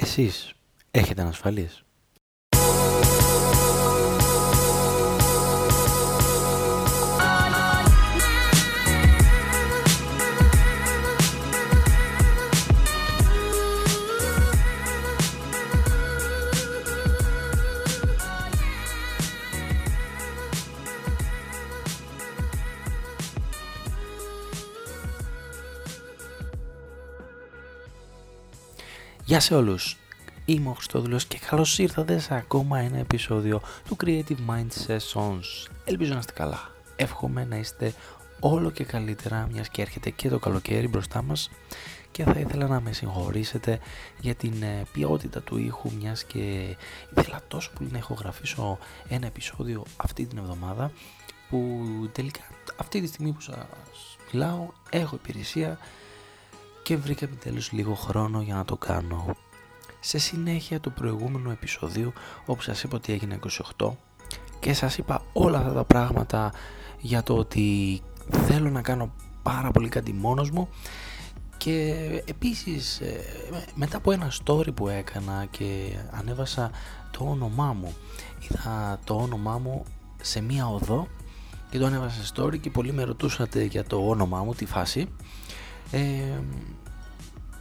Εσείς έχετε ανασφαλείς. Γεια σε όλους, είμαι ο Χριστόδουλος και καλώς ήρθατε σε ακόμα ένα επεισόδιο του Creative Mind Sessions. Ελπίζω να είστε καλά, εύχομαι να είστε όλο και καλύτερα μιας και έρχεται και το καλοκαίρι μπροστά μας. Και θα ήθελα να με συγχωρήσετε για την ε, ποιότητα του ήχου μιας και ήθελα τόσο πολύ να ηχογραφήσω ένα επεισόδιο αυτή την εβδομάδα που τελικά αυτή τη στιγμή που σας μιλάω έχω υπηρεσία και βρήκα επιτέλους λίγο χρόνο για να το κάνω. Σε συνέχεια του προηγούμενου επεισοδίου όπου σας είπα ότι έγινε 28 και σας είπα όλα αυτά τα πράγματα για το ότι θέλω να κάνω πάρα πολύ κάτι μόνος μου και επίσης ε, μετά από ένα story που έκανα και ανέβασα το όνομά μου είδα το όνομά μου σε μία οδό και το ανέβασα story και πολλοί με ρωτούσατε για το όνομά μου, τη φάση ε,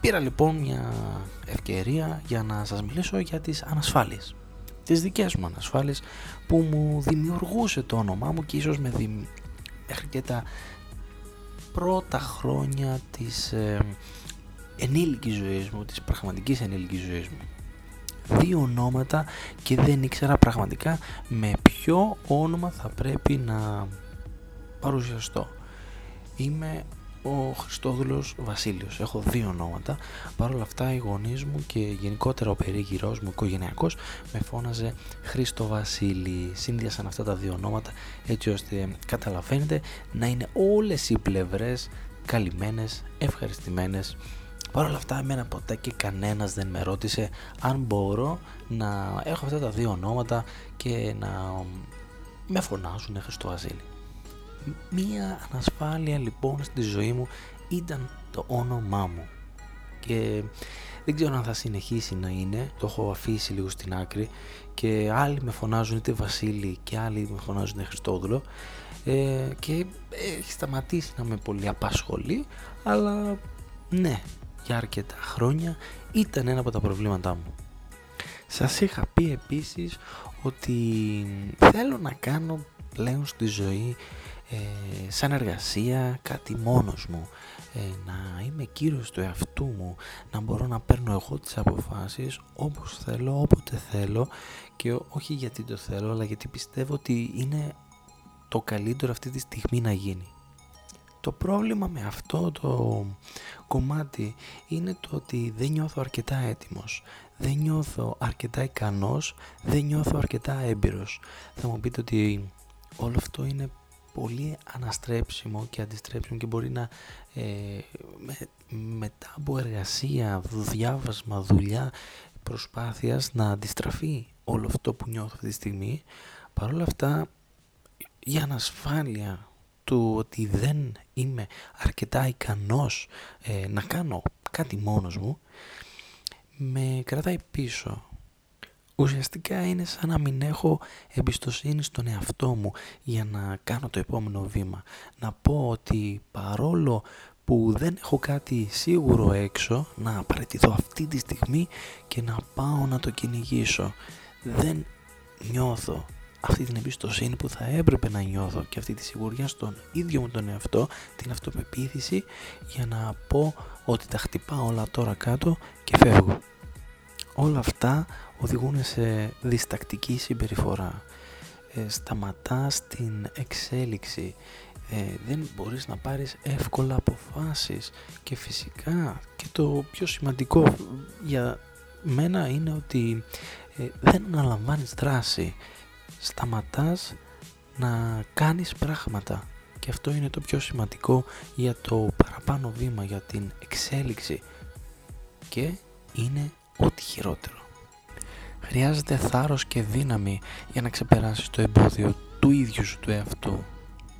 πήρα λοιπόν μια ευκαιρία για να σας μιλήσω για τις ανασφάλειες τις δικές μου ανασφάλειες που μου δημιουργούσε το όνομά μου και ίσως με δημ... μέχρι και τα πρώτα χρόνια της ε, ενήλικης ζωής μου, της πραγματικής ενήλικης ζωής μου. Δύο ονόματα και δεν ήξερα πραγματικά με ποιο όνομα θα πρέπει να παρουσιαστώ. Είμαι ο Χριστόδουλος Βασίλειος. Έχω δύο ονόματα. Παρ' όλα αυτά οι γονείς μου και γενικότερα ο περίγυρός μου οικογενειακός με φώναζε Χρήστο Βασίλη. Σύνδυασαν αυτά τα δύο ονόματα έτσι ώστε καταλαβαίνετε να είναι όλες οι πλευρές καλυμμένες, ευχαριστημένες Παρ' όλα αυτά εμένα ποτέ και κανένας δεν με ρώτησε αν μπορώ να έχω αυτά τα δύο ονόματα και να με φωνάζουν Χριστό Βασίλη. Μία ανασφάλεια λοιπόν στη ζωή μου ήταν το όνομά μου και δεν ξέρω αν θα συνεχίσει να είναι, το έχω αφήσει λίγο στην άκρη και άλλοι με φωνάζουν είτε Βασίλη και άλλοι με φωνάζουν Χριστόδουλο ε, και έχει σταματήσει να με πολύ απασχολεί αλλά ναι, για αρκετά χρόνια ήταν ένα από τα προβλήματά μου. Σας είχα πει επίσης ότι θέλω να κάνω πλέον στη ζωή ε, σαν εργασία κάτι μόνος μου ε, να είμαι κύριος του εαυτού μου να μπορώ να παίρνω εγώ τις αποφάσεις όπως θέλω, όποτε θέλω και όχι γιατί το θέλω αλλά γιατί πιστεύω ότι είναι το καλύτερο αυτή τη στιγμή να γίνει το πρόβλημα με αυτό το κομμάτι είναι το ότι δεν νιώθω αρκετά έτοιμος, δεν νιώθω αρκετά ικανός, δεν νιώθω αρκετά έμπειρος. Θα μου πείτε ότι όλο αυτό είναι πολύ αναστρέψιμο και αντιστρέψιμο και μπορεί να ε, με, μετά από εργασία, διάβασμα, δουλειά, προσπάθειας να αντιστραφεί όλο αυτό που νιώθω αυτή τη στιγμή. Παρ' όλα αυτά, η ανασφάλεια του ότι δεν είμαι αρκετά ικανός ε, να κάνω κάτι μόνος μου, με κρατάει πίσω ουσιαστικά είναι σαν να μην έχω εμπιστοσύνη στον εαυτό μου για να κάνω το επόμενο βήμα. Να πω ότι παρόλο που δεν έχω κάτι σίγουρο έξω, να απαραίτητο αυτή τη στιγμή και να πάω να το κυνηγήσω. Δεν νιώθω αυτή την εμπιστοσύνη που θα έπρεπε να νιώθω και αυτή τη σιγουριά στον ίδιο μου τον εαυτό, την αυτοπεποίθηση για να πω ότι τα χτυπάω όλα τώρα κάτω και φεύγω. Όλα αυτά οδηγούν σε διστακτική συμπεριφορά. Ε, σταματάς την εξέλιξη. Ε, δεν μπορείς να πάρεις εύκολα αποφάσεις και φυσικά και το πιο σημαντικό για μένα είναι ότι ε, δεν αναλαμβάνεις δράση. Σταματάς να κάνεις πράγματα και αυτό είναι το πιο σημαντικό για το παραπάνω βήμα, για την εξέλιξη και είναι ό,τι χειρότερο. Χρειάζεται θάρρος και δύναμη για να ξεπεράσεις το εμπόδιο του ίδιου σου του εαυτού.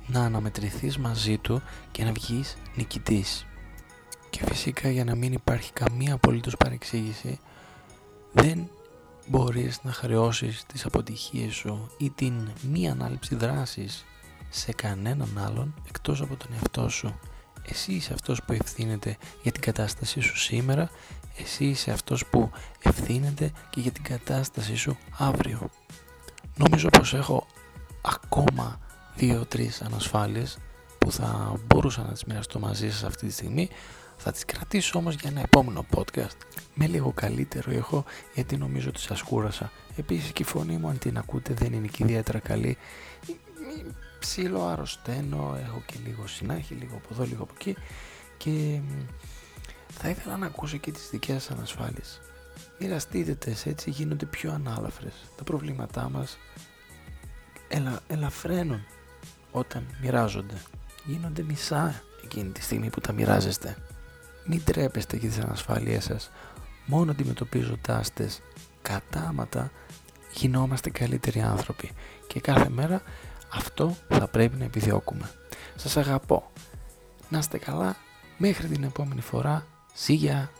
Να αναμετρηθείς μαζί του και να βγεις νικητής. Και φυσικά για να μην υπάρχει καμία απολύτως παρεξήγηση, δεν μπορείς να χρεώσεις τις αποτυχίες σου ή την μη ανάληψη δράσης σε κανέναν άλλον εκτός από τον εαυτό σου. Εσύ είσαι αυτός που ευθύνεται για την κατάστασή σου σήμερα, εσύ είσαι αυτός που ευθύνεται και για την κατάστασή σου αύριο. Νομίζω πως έχω ακόμα δύο-τρεις ανασφάλειες που θα μπορούσα να τις μοιραστώ μαζί σας αυτή τη στιγμή θα τις κρατήσω όμως για ένα επόμενο podcast με λίγο καλύτερο ήχο γιατί νομίζω ότι σας κούρασα. Επίσης και η φωνή μου αν την ακούτε δεν είναι και ιδιαίτερα καλή. Ψήλο αρρωσταίνω, έχω και λίγο συνάχη, λίγο από εδώ, λίγο από εκεί και θα ήθελα να ακούσω και τις δικές σας ανασφάλειες. Μοιραστείτε τες, έτσι γίνονται πιο ανάλαφρες. Τα προβλήματά μας ελα, ελαφραίνουν όταν μοιράζονται. Γίνονται μισά εκείνη τη στιγμή που τα μοιράζεστε. Μην τρέπεστε για τις ανασφάλειές σας. Μόνο αντιμετωπίζοντάς τες κατάματα γινόμαστε καλύτεροι άνθρωποι. Και κάθε μέρα αυτό θα πρέπει να επιδιώκουμε. Σας αγαπώ. Να είστε καλά. Μέχρι την επόμενη φορά. Σίγια.